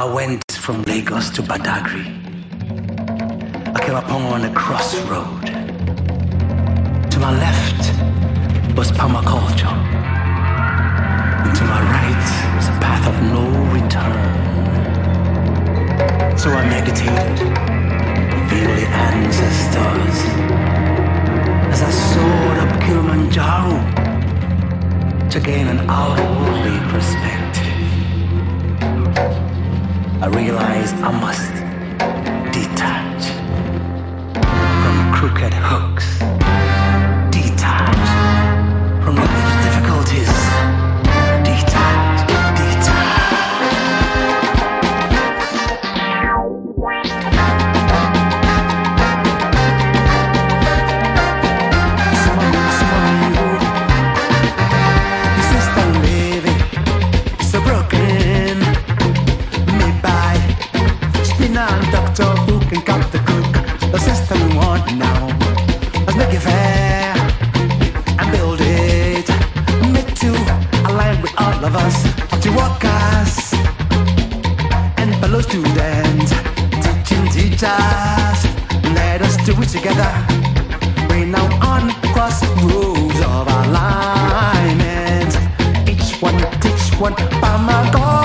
I went from Lagos to Badagry. I came upon a crossroad. To my left was permaculture. And to my right was a path of no return. So I meditated, viewed the ancestors. As I soared up Kilimanjaro to gain an outwardly perspective. I realize I must detach from crooked hooks, detach from life's difficulties. Just let us do it together. We're now on the crossroads of alignment. Each one, teach one, by my God.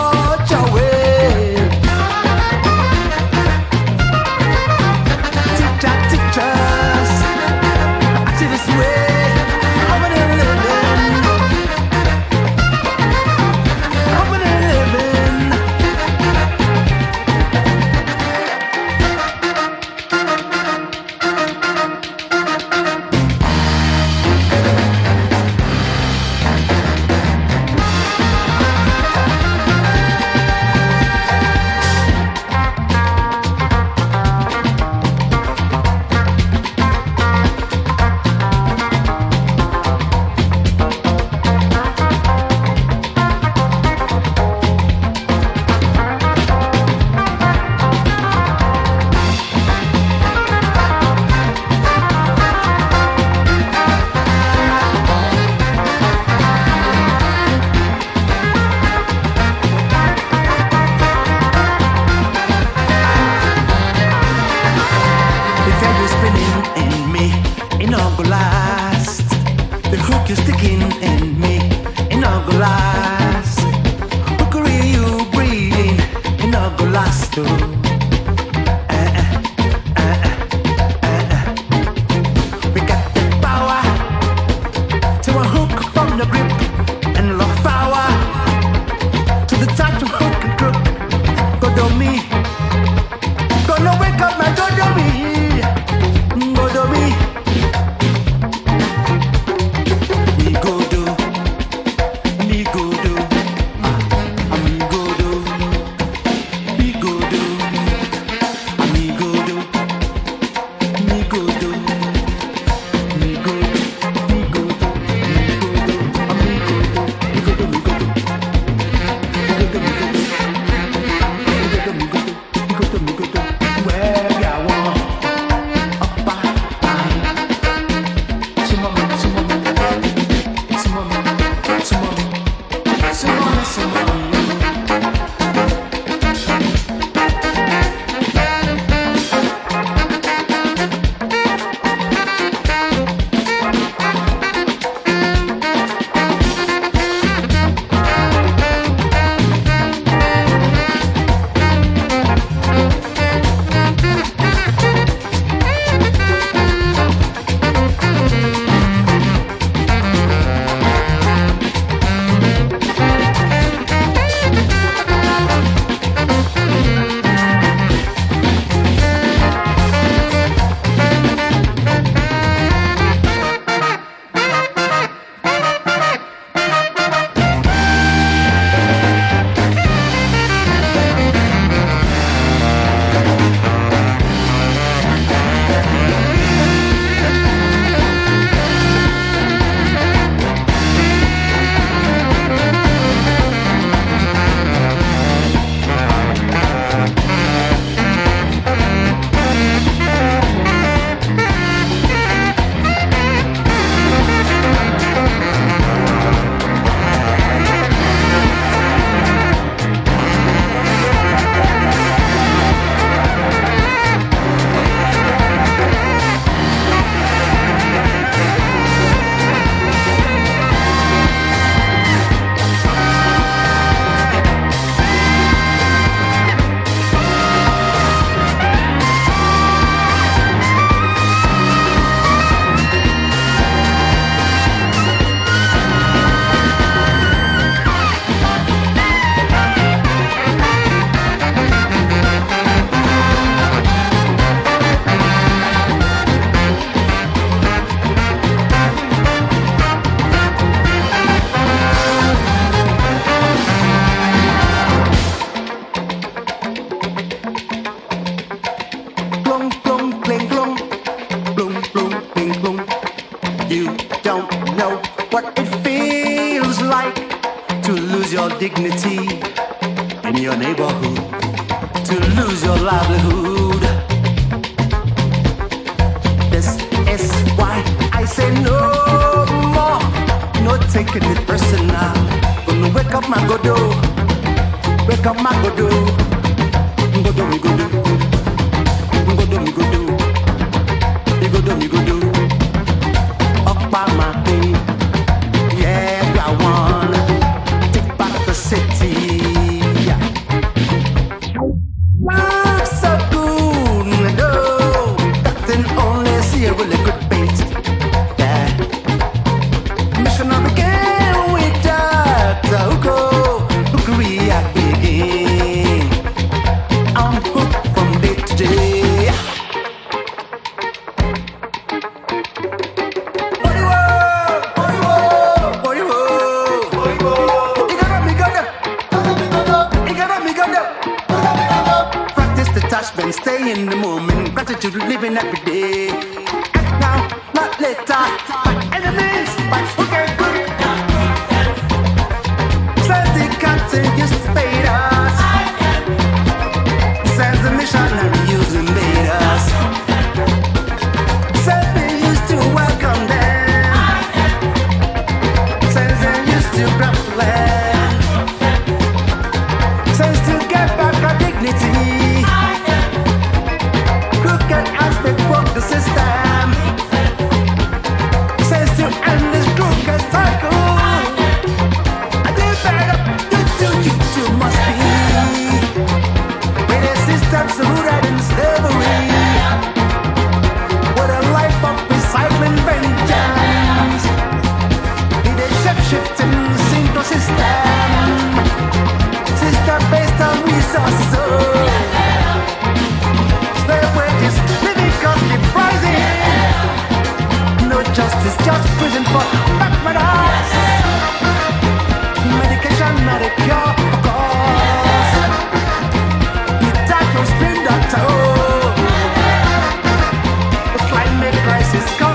is gone.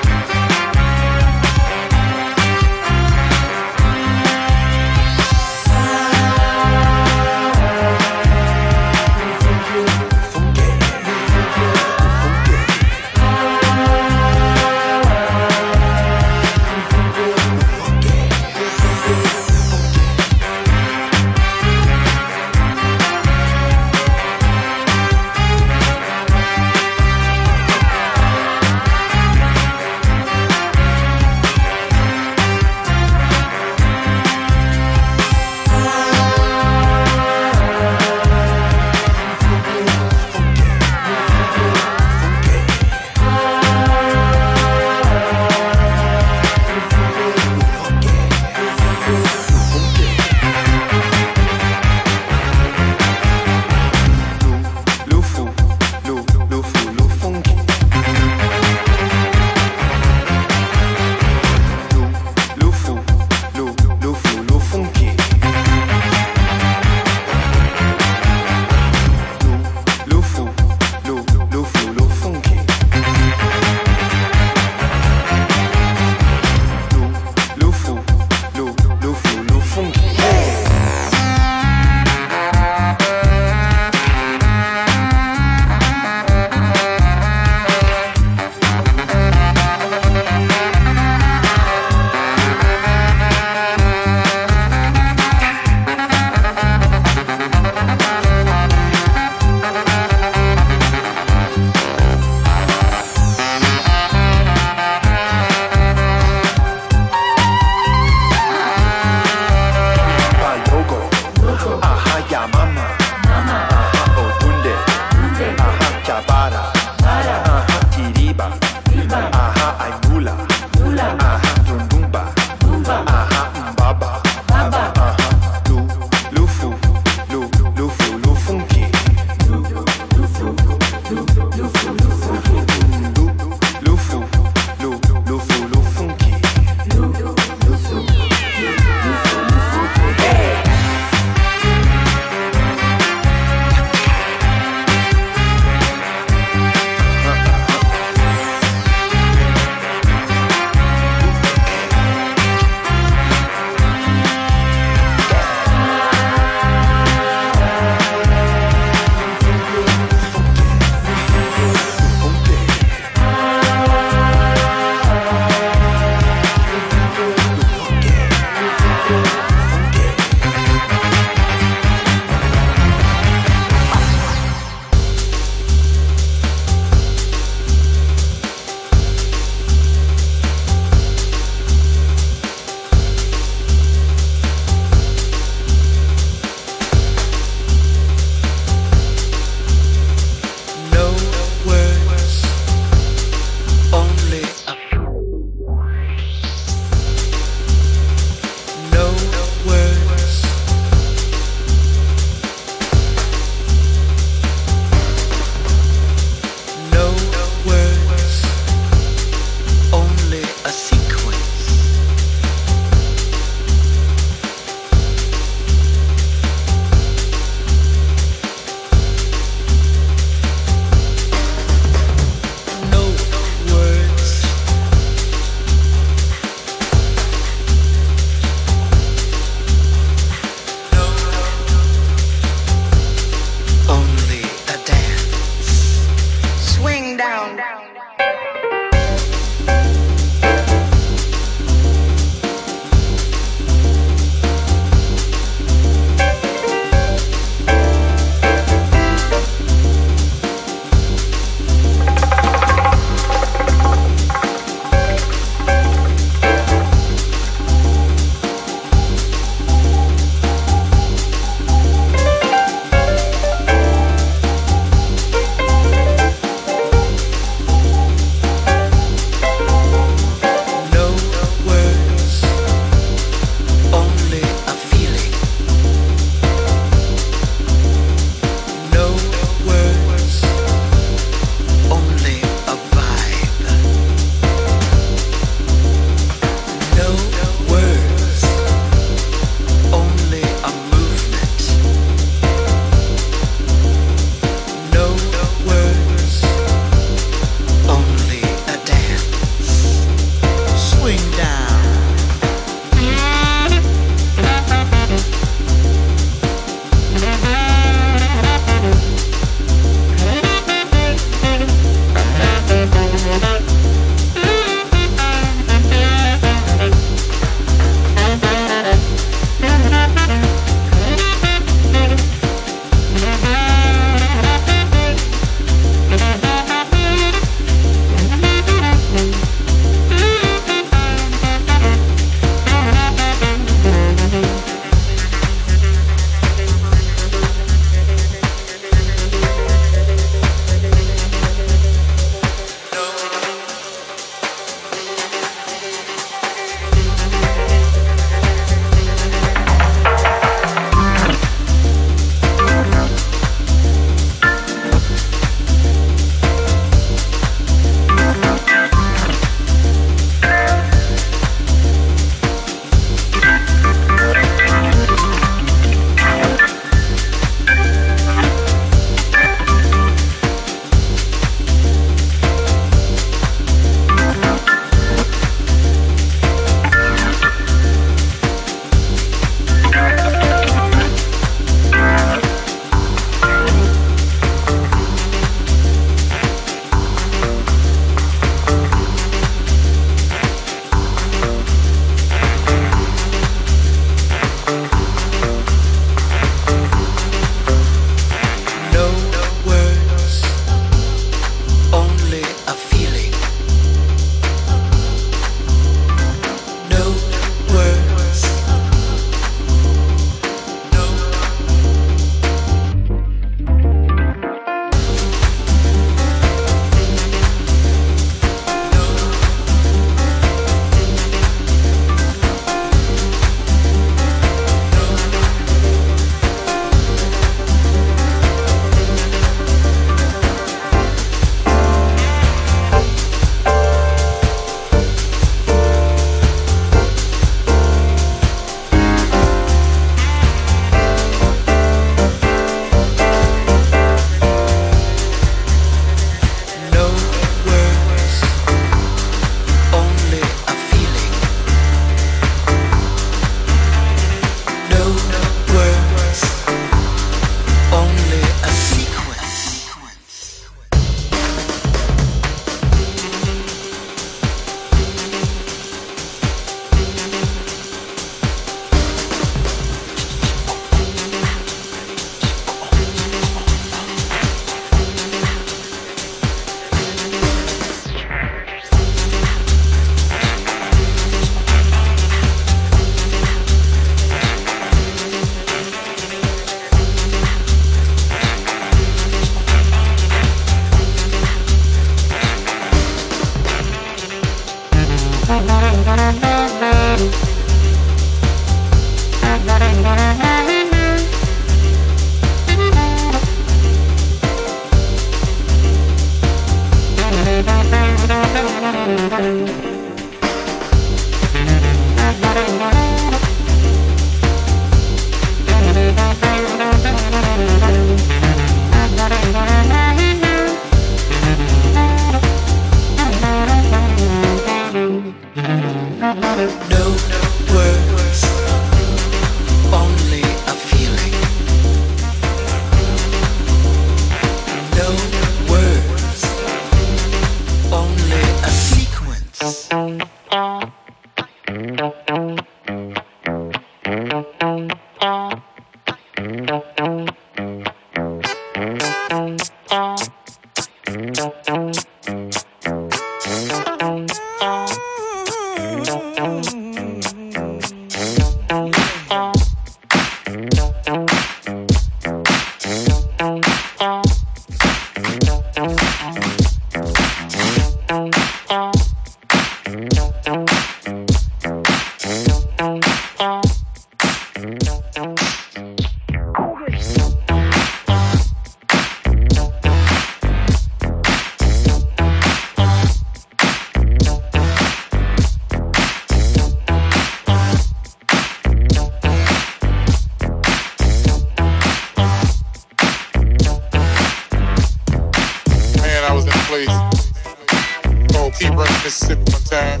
keep running this sip one time.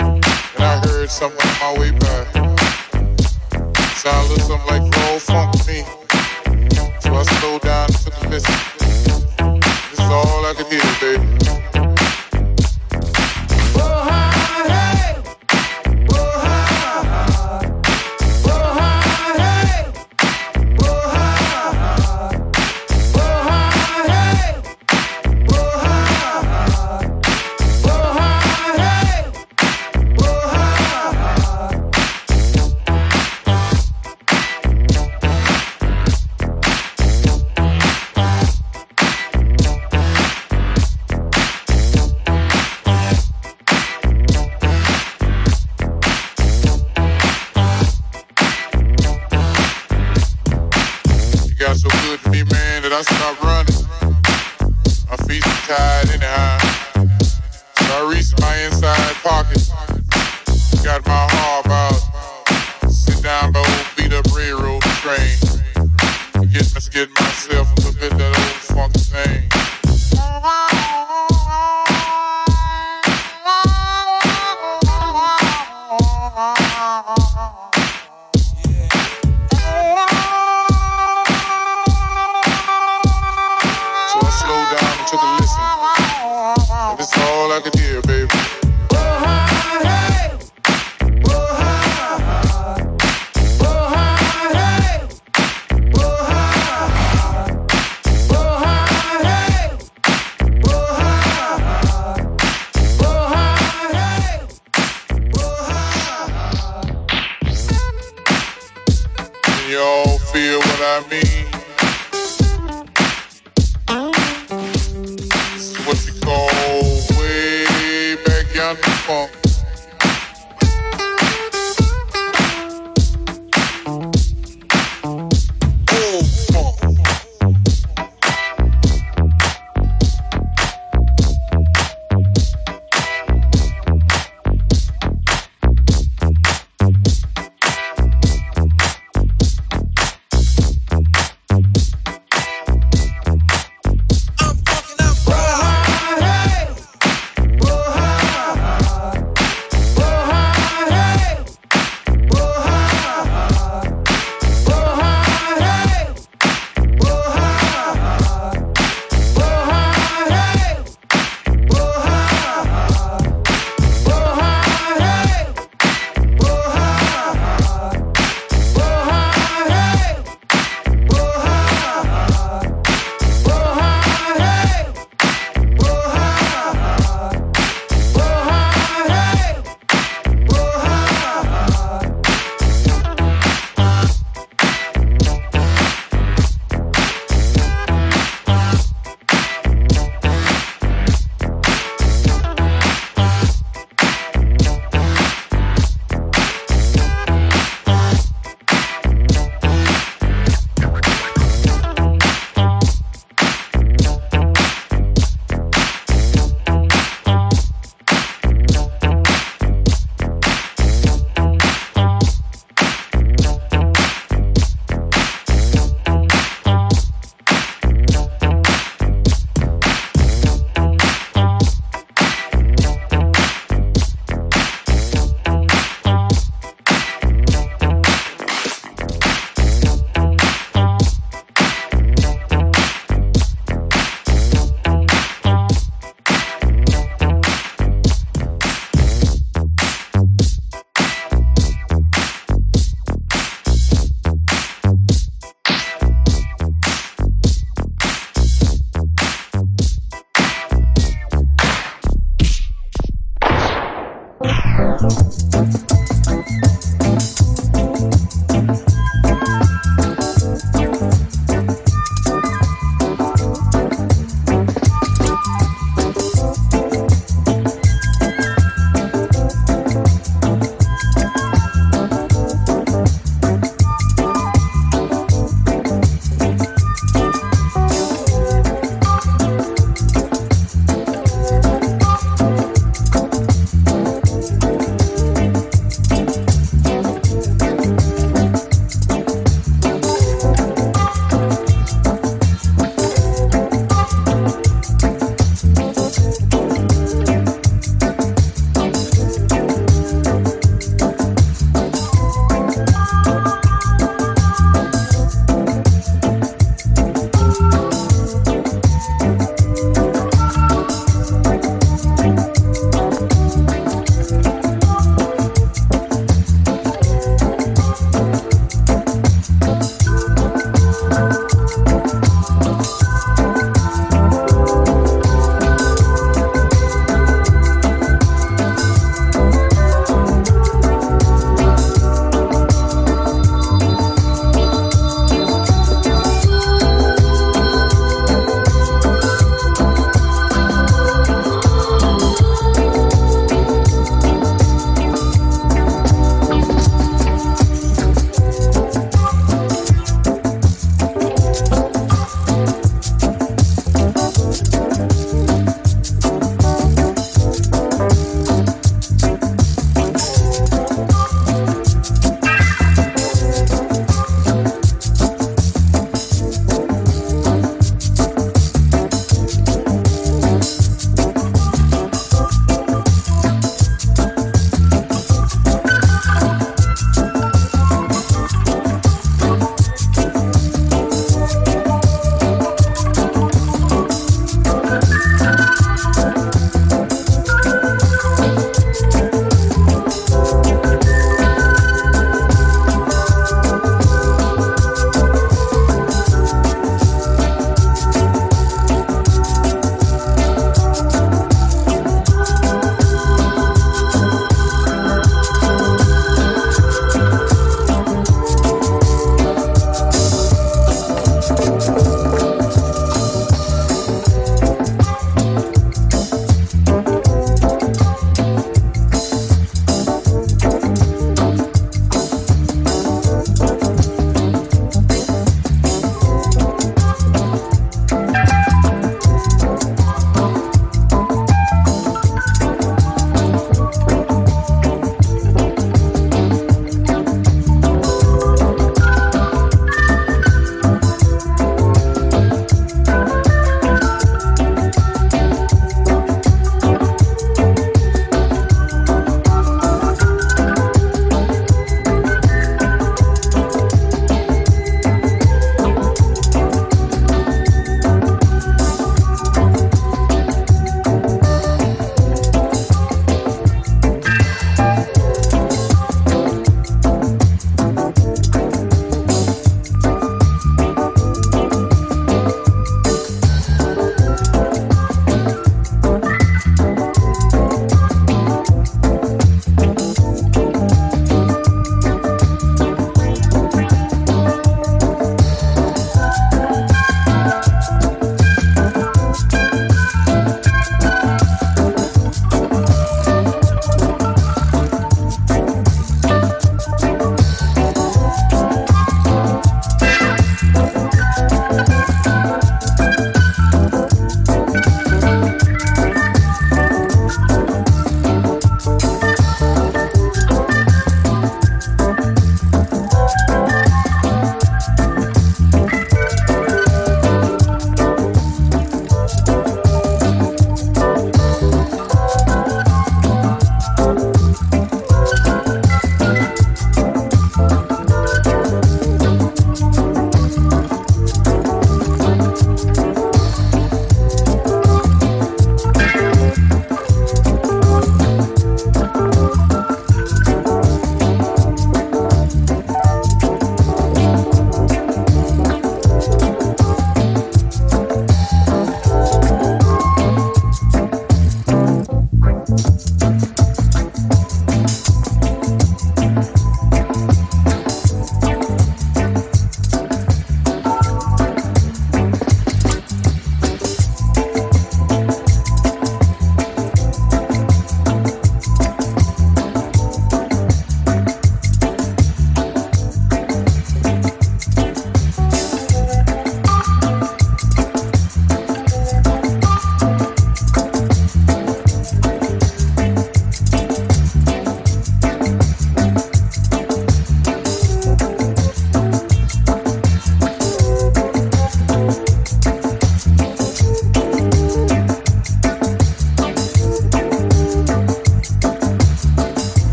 And I heard something on my way by. So I little something like old funk to me. So I slowed down to the listen. This is all I could hear, baby.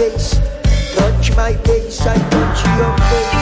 face, touch my face, I touch your face.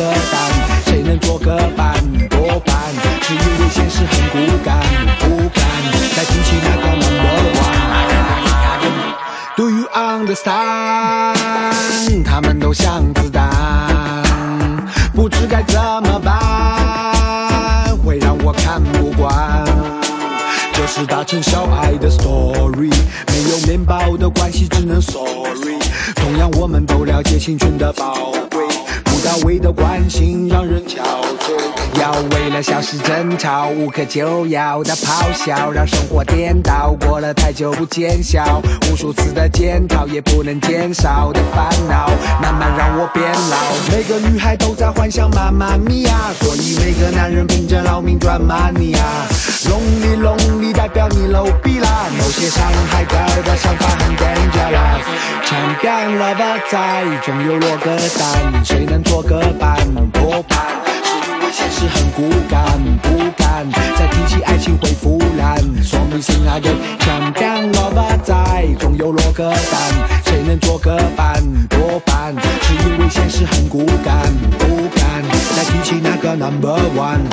goodbye. 吵，无可救药的咆哮，让生活颠倒。过了太久不见效，无数次的检讨也不能减少的烦恼，慢慢让我变老。每个女孩都在幻想妈妈咪呀，所以每个男人拼着老命赚 money 啊。Lonely Lonely 代表你 low 逼啦，某些伤害的的想法很 dangerous。强干了吧，再终有落个蛋，谁能做个伴？破伴。是很骨感，不敢再提起爱情会腐烂。说明心爱的强强老爸在，总有落个单，谁能做个伴？多半是因为现实很骨感，不敢再提起那个 number one。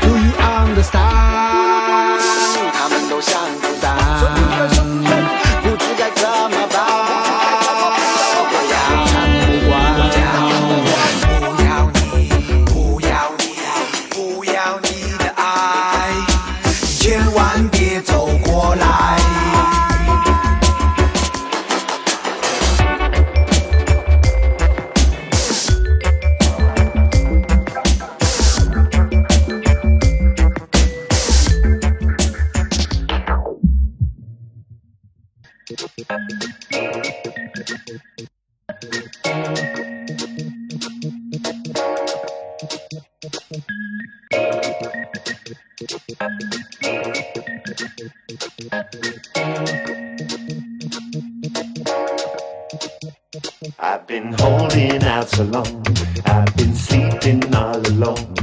Do you understand? I've been holding out so long. I've been sleeping all alone.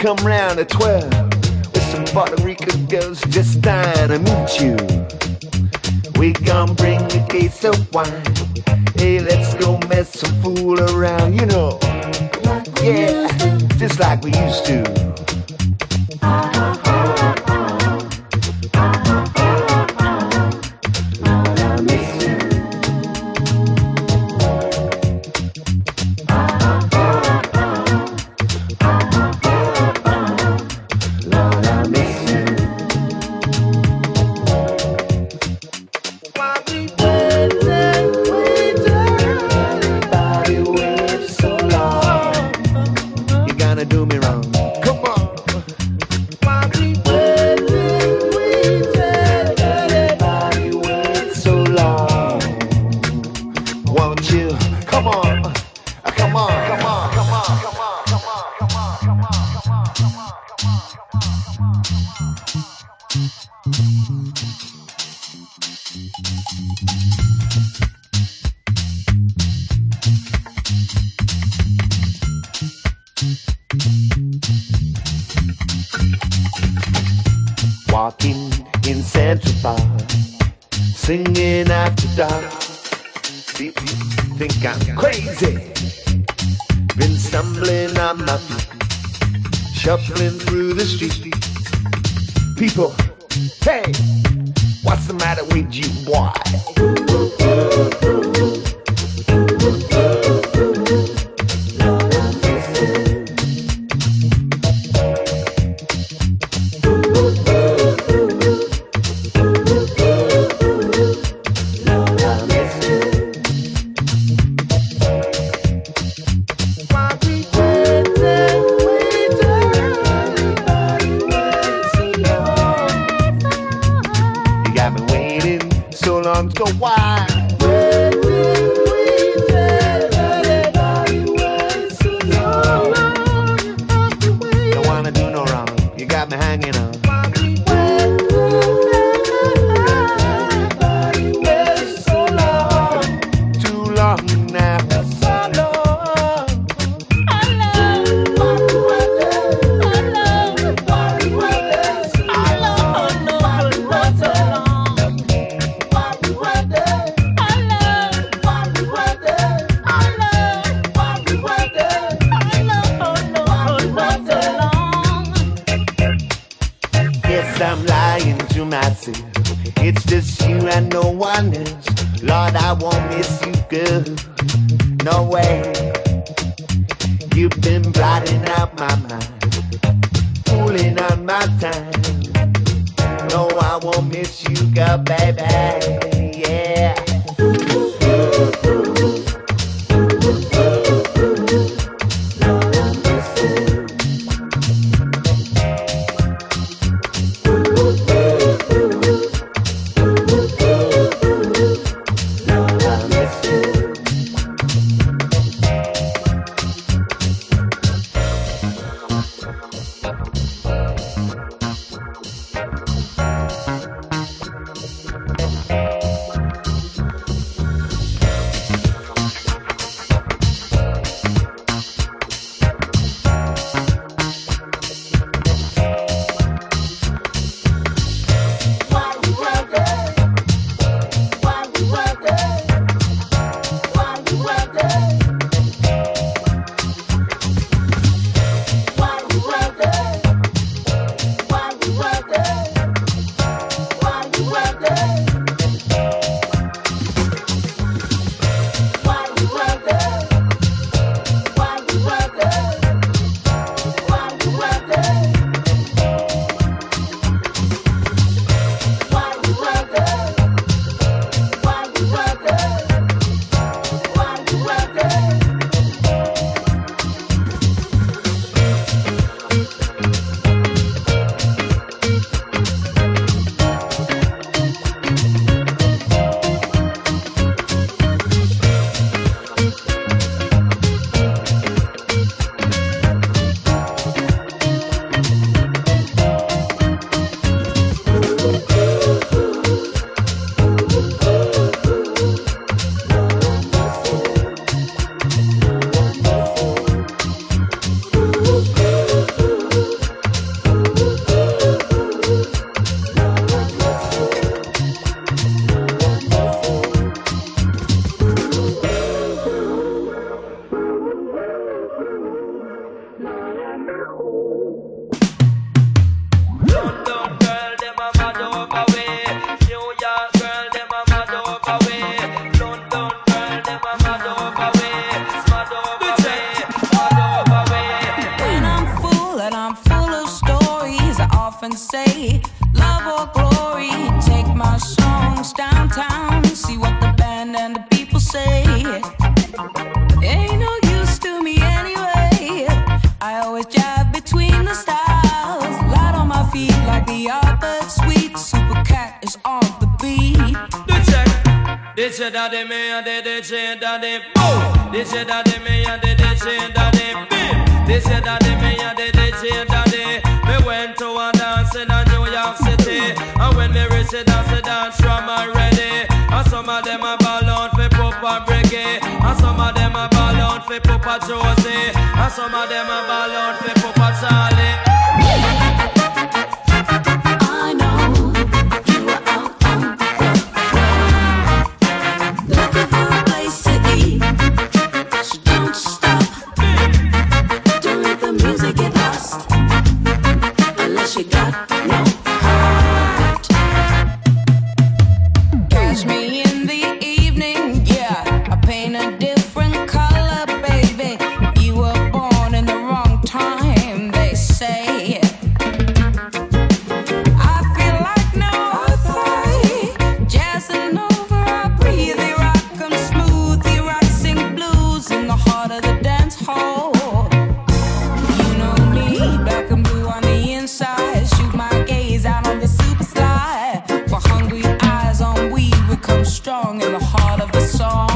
come round at 12. With some Puerto Rican girls just dying to meet you. Been blotting out my mind, fooling on my time. No, I won't miss you, girl, baby. Yeah. All of the song.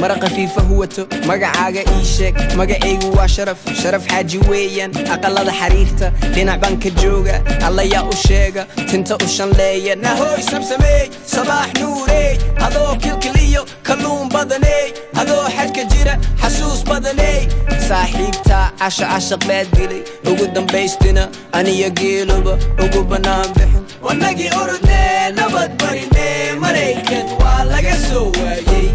Mara khafiifa huwato magacaaga ii sheeg. Magacaygu waa sharaf. Sharaf xaaji weeyaan. Aqalada xariirta. Dhinac baan ka jooga allayaa u sheega. Tinta u shanleeya. Nahooy samsameey. Sabaax nuureey. Adoo kilkiliyo kalluun badaney adoo xadka jira xasuus badaney saaxiibtaa casha cashaq baad dilay ugu dambaystina aniyo geeluba ugu bannaan bixin. Wanagii orodnee nabad barinee maraykan waa laga soo waayey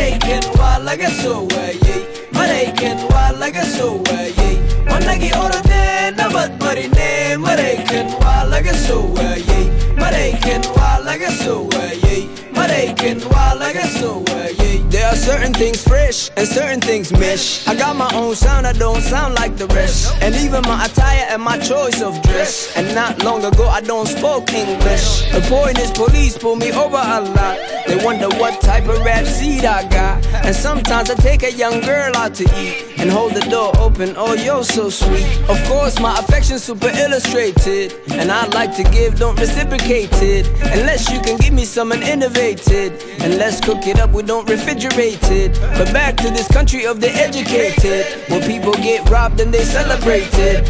maraykan waa laga soo waayey maraykan waa laga soo waayey wanagii orodnee nabad barinee maraykan waa laga soo waayey maraykan waa laga soo waayey maraykan waa laga soo waayey There are certain things fresh and certain things mish. I got my own sound, I don't sound like the rest. And even my attire and my choice of dress. And not long ago, I don't spoke English. The point is, police pull me over a lot. They wonder what type of rap seed I got. And sometimes I take a young girl out to eat and hold the door open. Oh, you're so sweet. Of course, my affection's super illustrated. And I like to give, don't reciprocate it. Unless you can give me something innovated. And let's cook it up, we don't refrigerate it. But back to this country of the educated. Where people get robbed and they celebrate it.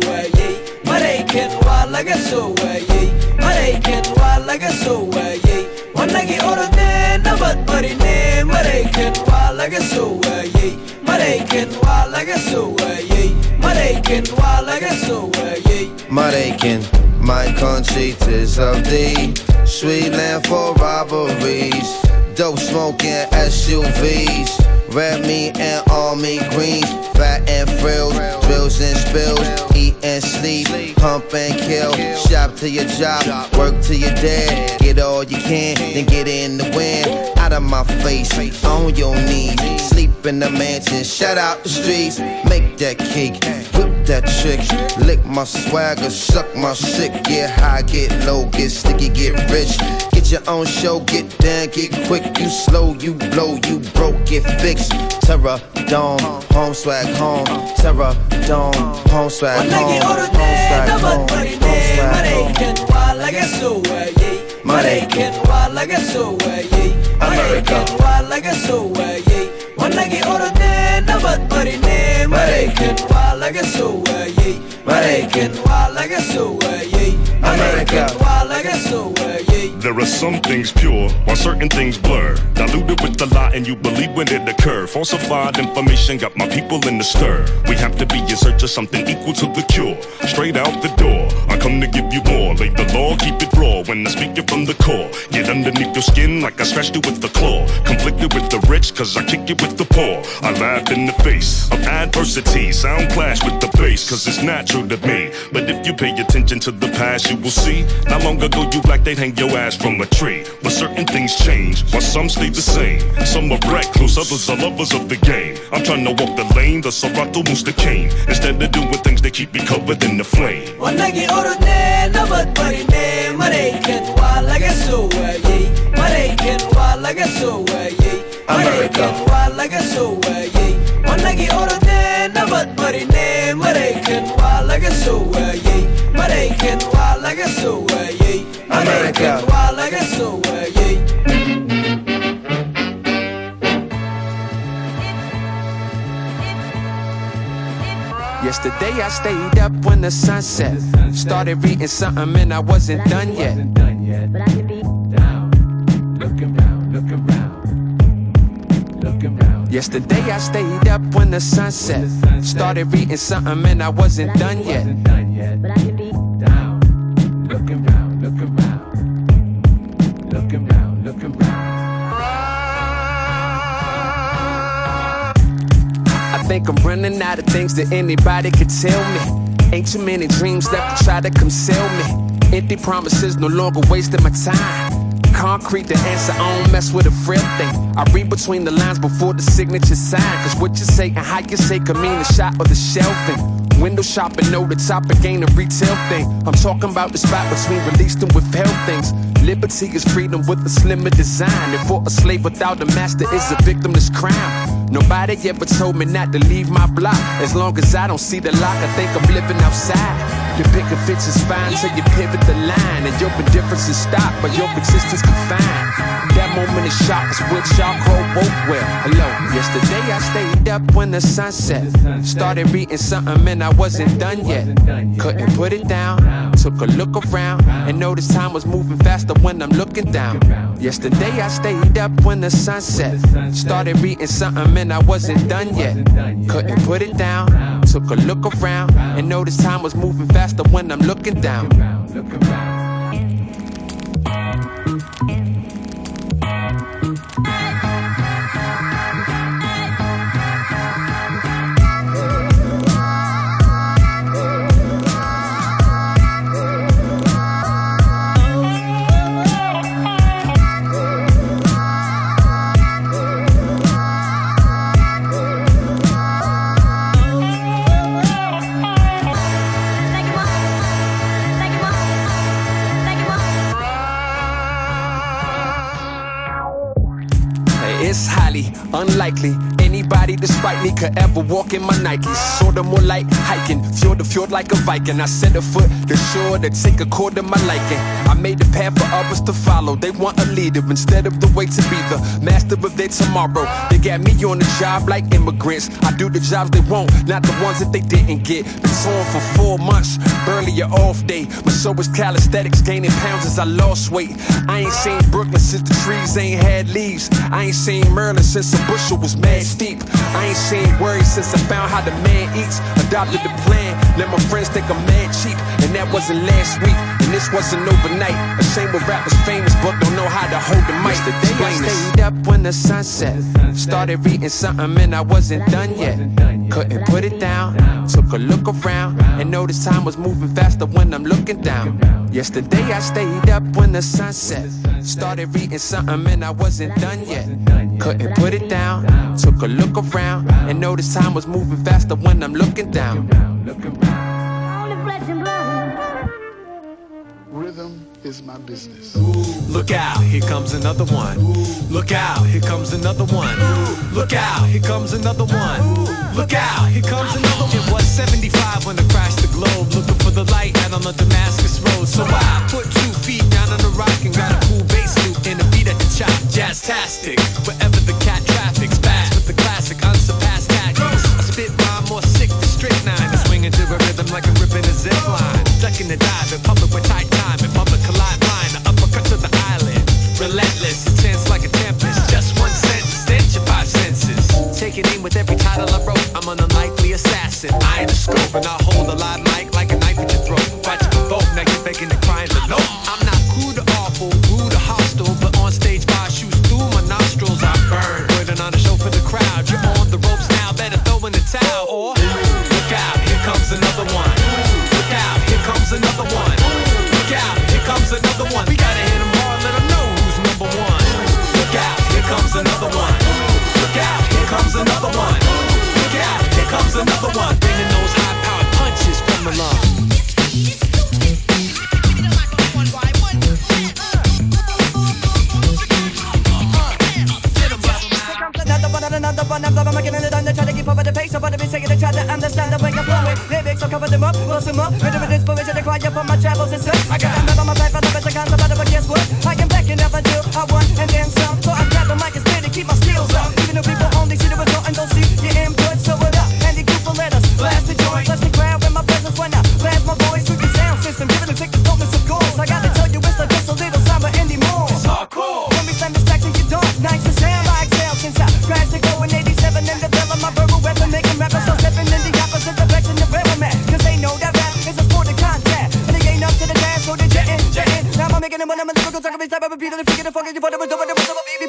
Waayey. Maraykan waa laga soo waayey. Maraykan waa laga soo waayey. Wanagi orone, nabad barine, maraykan waa laga soo waayey. Maraykan waa laga soo laga my country is of thee. Sweet land for robberies. Dope smoking SUVs. Red meat and army greens. Fat and frills. Drills and spills. Eat and sleep. Pump and kill. Shop to your job. Work to your dead, Get all you can. Then get in the wind. Out of my face. On your knees. Sleep in the mansion. Shut out the streets. Make that cake. Whip that trick. Lick my swagger. Suck my shit. Get high. Get low. Get sticky. Get rich. Get your own show. Get down. Get quick. You slow. You blow. You broke. Get fixed. Terror. Dome. Home swag. Home. Terror. Dome. Home swag. Home. Home swag. Home. Home swag. Home. waa laga soo waayey. Maraykan waa laga soo waayey. America. Maraykan waa laga soo waayey. There are some things pure, while certain things blur. Diluted with the lie, and you believe when it occur. Falsified information got my people in the stir. We have to be in search of something equal to the cure. Straight out the door, I come to give you more. Lay the law, keep it raw when I speak it from the core. Get underneath your skin like I scratched it with the claw. Conflicted with the rich, cause I kick it with the poor. I laughed in the face of adversity. Sound clash with the bass, cause it's natural to me. But if you pay attention to the past, you will see. Not long ago, you black, they'd hang your ass from a tree. But certain things change, while some stay the same. Some are recluse, others are lovers of the game. I'm trying to walk the lane, the Serato moves the cane. Instead of doing things that keep me covered in the flame. Wanagi orone, nabad barine, maraykan waa laga soo waayey. Maraykan waa laga soo waayey. America. Maraykan waa laga soo waayey. Wanagi orone, nabad barine, maraykan waa laga soo waayey. Maraykan waa laga soo waayey. America. Maraykan waa laga soo waayey. Yesterday I stayed up when the sun set. Started reading something and I wasn't done yet. But I can be Yesterday I stayed up when the sun set. Started reading something and I wasn't done yet. But I can be down. 'round, 'round, 'round, 'round. I think I'm running out of things that anybody could tell me. Ain't too many dreams left to try to conceal me. Empty promises no longer wasting my time. Concrete the answer, I don't mess with a frail thing. I read between the lines before the signature sign. Cause what you say and how you say could mean the shot or the shelving. Window shopping, know the topic ain't a retail thing. I'm talking about the spot between released and withheld things. Liberty is freedom with a slimmer design. And for a slave without a master is a victimless crime. Nobody ever told me not to leave my block. As long as I don't see the lock, I think I'm living outside. Your pick of fits is fine, so you pivot the line. And your indifference is stopped, but your existence confined. That moment of shock is what y'all call woke well. Hello, yesterday I stayed up when the sun set. Started reading something and I wasn't done yet. Couldn't put it down. Took a look around and noticed time was moving faster when I'm looking down. Yesterday I stayed up when the sun set. Started reading something and I wasn't done yet. Couldn't put it down. Took a look around and noticed time was moving faster when I'm looking down. It's unlikely anybody despite me could ever walk in my Nikes. Sorta more like hiking, fjord to fjord like a Viking. I set a foot to shore to take a cord to my liking. I made the path for others to follow. They want a leader instead of the way to be the master of their tomorrow. They got me on the job like immigrants. I do the jobs they want, not the ones that they didn't get. Been torn for four months, barely a off day. My show was calisthenics, gaining pounds as I lost weight. I ain't seen Brooklyn since the trees ain't had leaves. I ain't seen Merlin since the bushel was mad steep. I ain't seen worry since I found how the man eats. Adopted the plan, let my friends think I'm mad cheap. And that wasn't last week, and this wasn't overnight. A shame when rappers famous, but don't know how to hold the mic. The day I stayed up when the sun set. Started reading something and I wasn't done yet. Couldn't put it down. Took a look around and noticed time was moving faster when I'm looking down. Yesterday I stayed up when the sun set. Started reading something and I wasn't done yet. Couldn't put it down. Took a look around and noticed time was moving faster when I'm looking down. Rhythm is my business. Look out, here comes another one. Look out, here comes another one. Look out, here comes another one. Look out, here comes another one. It was 75 when I crashed the globe, looking for the light out on the Damascus road. So I put two feet down on the rock and got a cool bass loop and a beat at the chop. Jazztastic, wherever the cat traffic's fast with the classic unsurpassed tactics. I spit rhyme more sick than strychnine. I swing into a rhythm like a ripping a zip line. Ducking the dive in public with tight Relentless, intense like a tempest. Just one sentence, stench your five senses. Taking aim with every title I wrote. I'm an unlikely assassin. I ain't a scope and I hold a live another one. Bringing those high powered punches from the lung. Another one, another one, making it under, try to keep up with the pace, but I've been saying to try to understand the way I'm flowing. I'll cover them up, bust them up, rhythm and inspiration to cry up on my travels and such. I got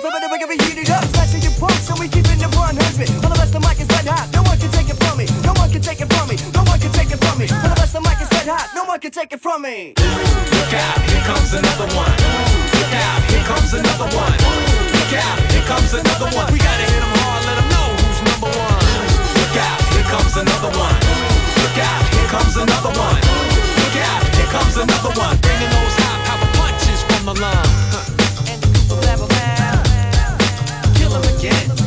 but it so baby, flipping it, up. Slashing your pump, so we keeping it 100. All the mic is red hot, no one can take it from me. No one can take it from me. No one can take it from me. Mic is red hot, no one can take it from me. Look out, here comes another one. Look out, here comes another one. Look out, here comes another one. We gotta hit 'em hard, let 'em know who's number one. Look out, here comes another one. Look out, here comes another one. Look out, here comes another one. Bringing those high power punches from the lung. Again.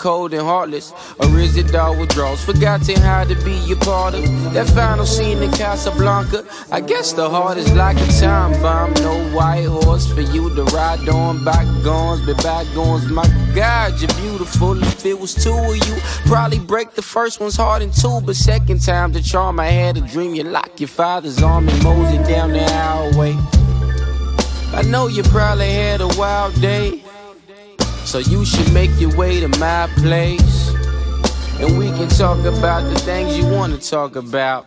Cold and heartless? Or is it all withdrawals? Forgotten how to be a part of that final scene in Casablanca. I guess the heart is like a time bomb. No white horse for you to ride on. Bygones, be bygones. My God, you're beautiful. If it was two of you, probably break the first one's heart in two. But second time, the charm I had a dream. You lock your father's arm and mosey down the alleyway. I know you probably had a wild day. So you should make your way to my place. And we can talk about the things you want to talk about.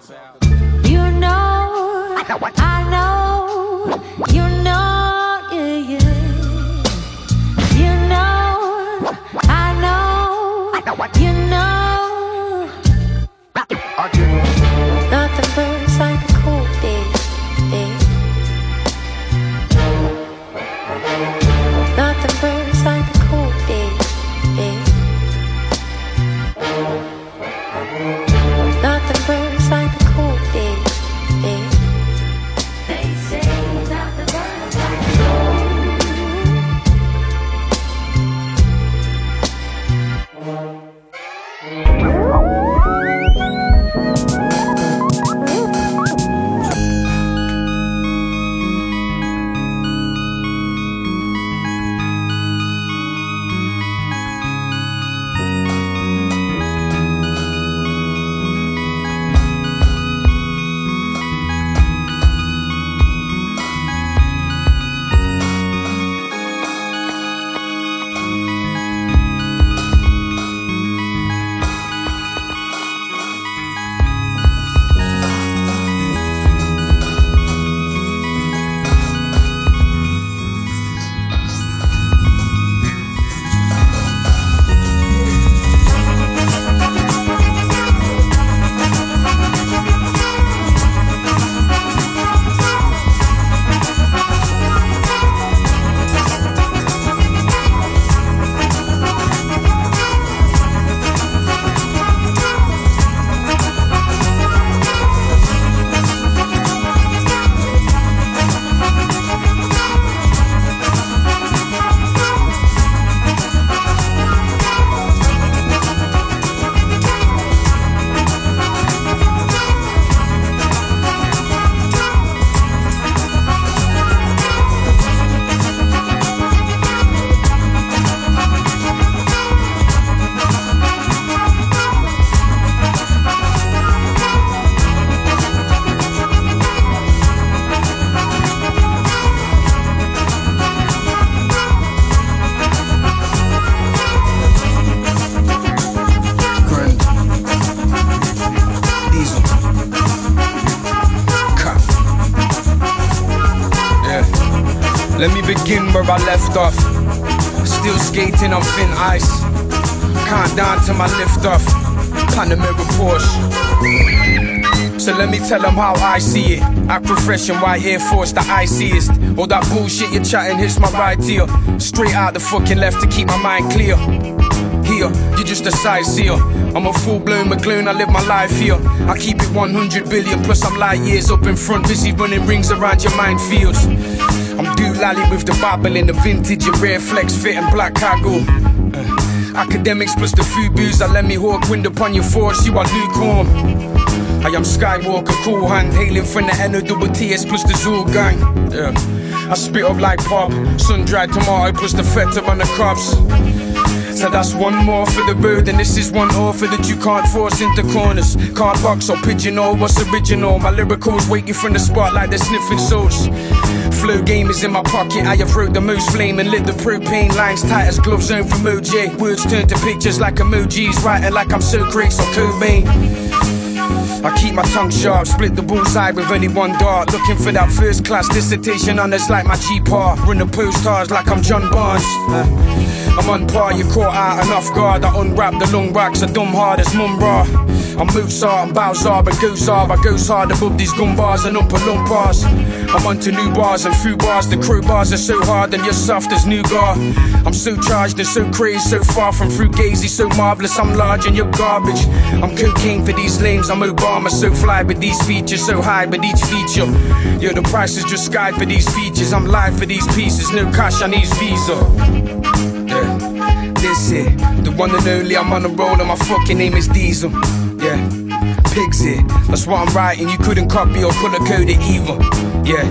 Tell them how I see it. Fresh and white Air Force, the iciest. All that bullshit you're chatting hits my right ear. Straight out the fucking left to keep my mind clear. Here, you're just a sightseer. I'm a full blown McLoon, I live my life here. I keep it 100 billion, plus I'm light years up in front, busy running rings around your minefields. I'm do lally with the Bible in the vintage, your rare flex fit and black cargo. Uh, academics plus the food booze, I let me hawk wind upon your force, you are lukewarm. I am Skywalker, cool hand, hailing from the NOWTS plus the Zoo gang. Yeah. I spit up like pop, sun dried tomato plus the feta on the crops. So that's one more for the bird, and this is one offer that you can't force into corners. Can't box or pigeonhole what's original. My lyricals you from the spotlight, they're sniffing sauce. Flow game is in my pocket, I have wrote the most flame and lit the propane lines tight as gloves on from OJ. Words turn to pictures like emojis, writing like I'm so great, so Cobain. I keep my tongue sharp, split the bullseye with only one dart. Looking for that first class dissertation honors like my G-Par. Run the postcards like I'm John Barnes. Uh, I'm on par, you caught out and off guard. I unwrap the long racks, a dumb hard as Mumbra. I'm Mozart and Bowsar, but Gozar. I goes hard above these gun bars and upper lumpars. I'm onto new bars and few bars. The crew bars are so hard and you're soft as nougat. I'm so charged and so crazy, so far from fruitgazy, so marvelous. I'm large and you're garbage. I'm cocaine for these lames. I'm Obama, so fly with these features, so high with each feature. Yeah, the price is just sky for these features. I'm live for these pieces, no cash on these visa. Yeah. This here, the one and only. I'm on the roll and my fucking name is Diesel. Yeah, here. That's what I'm writing. You couldn't copy or color code it either. Yeah,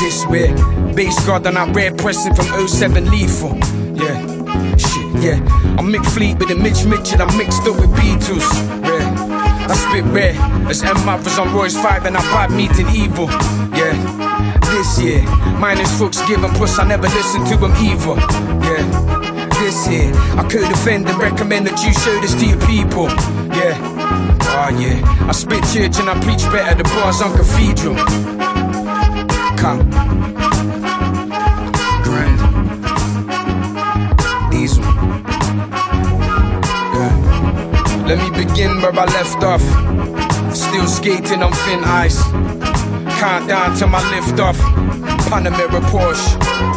this way. Bass guard and I'm red pressing from 07 lethal. Yeah, shit, yeah. I'm Mick Fleet with the Mitch Mitchell. I'm mixed up with Beatles. Yeah, I spit rare. As M was on Royce 5 and I bought meeting evil. Yeah, this year. Mine is fucks given, plus I never listen to them either. Yeah this here. I could defend and recommend that you show this to your people. Oh yeah. I spit church and I preach better the bars on cathedral. Come. Grand. Diesel. Yeah. Let me begin where I left off. Still skating on thin ice. Countdown to my lift off. Panamera Porsche.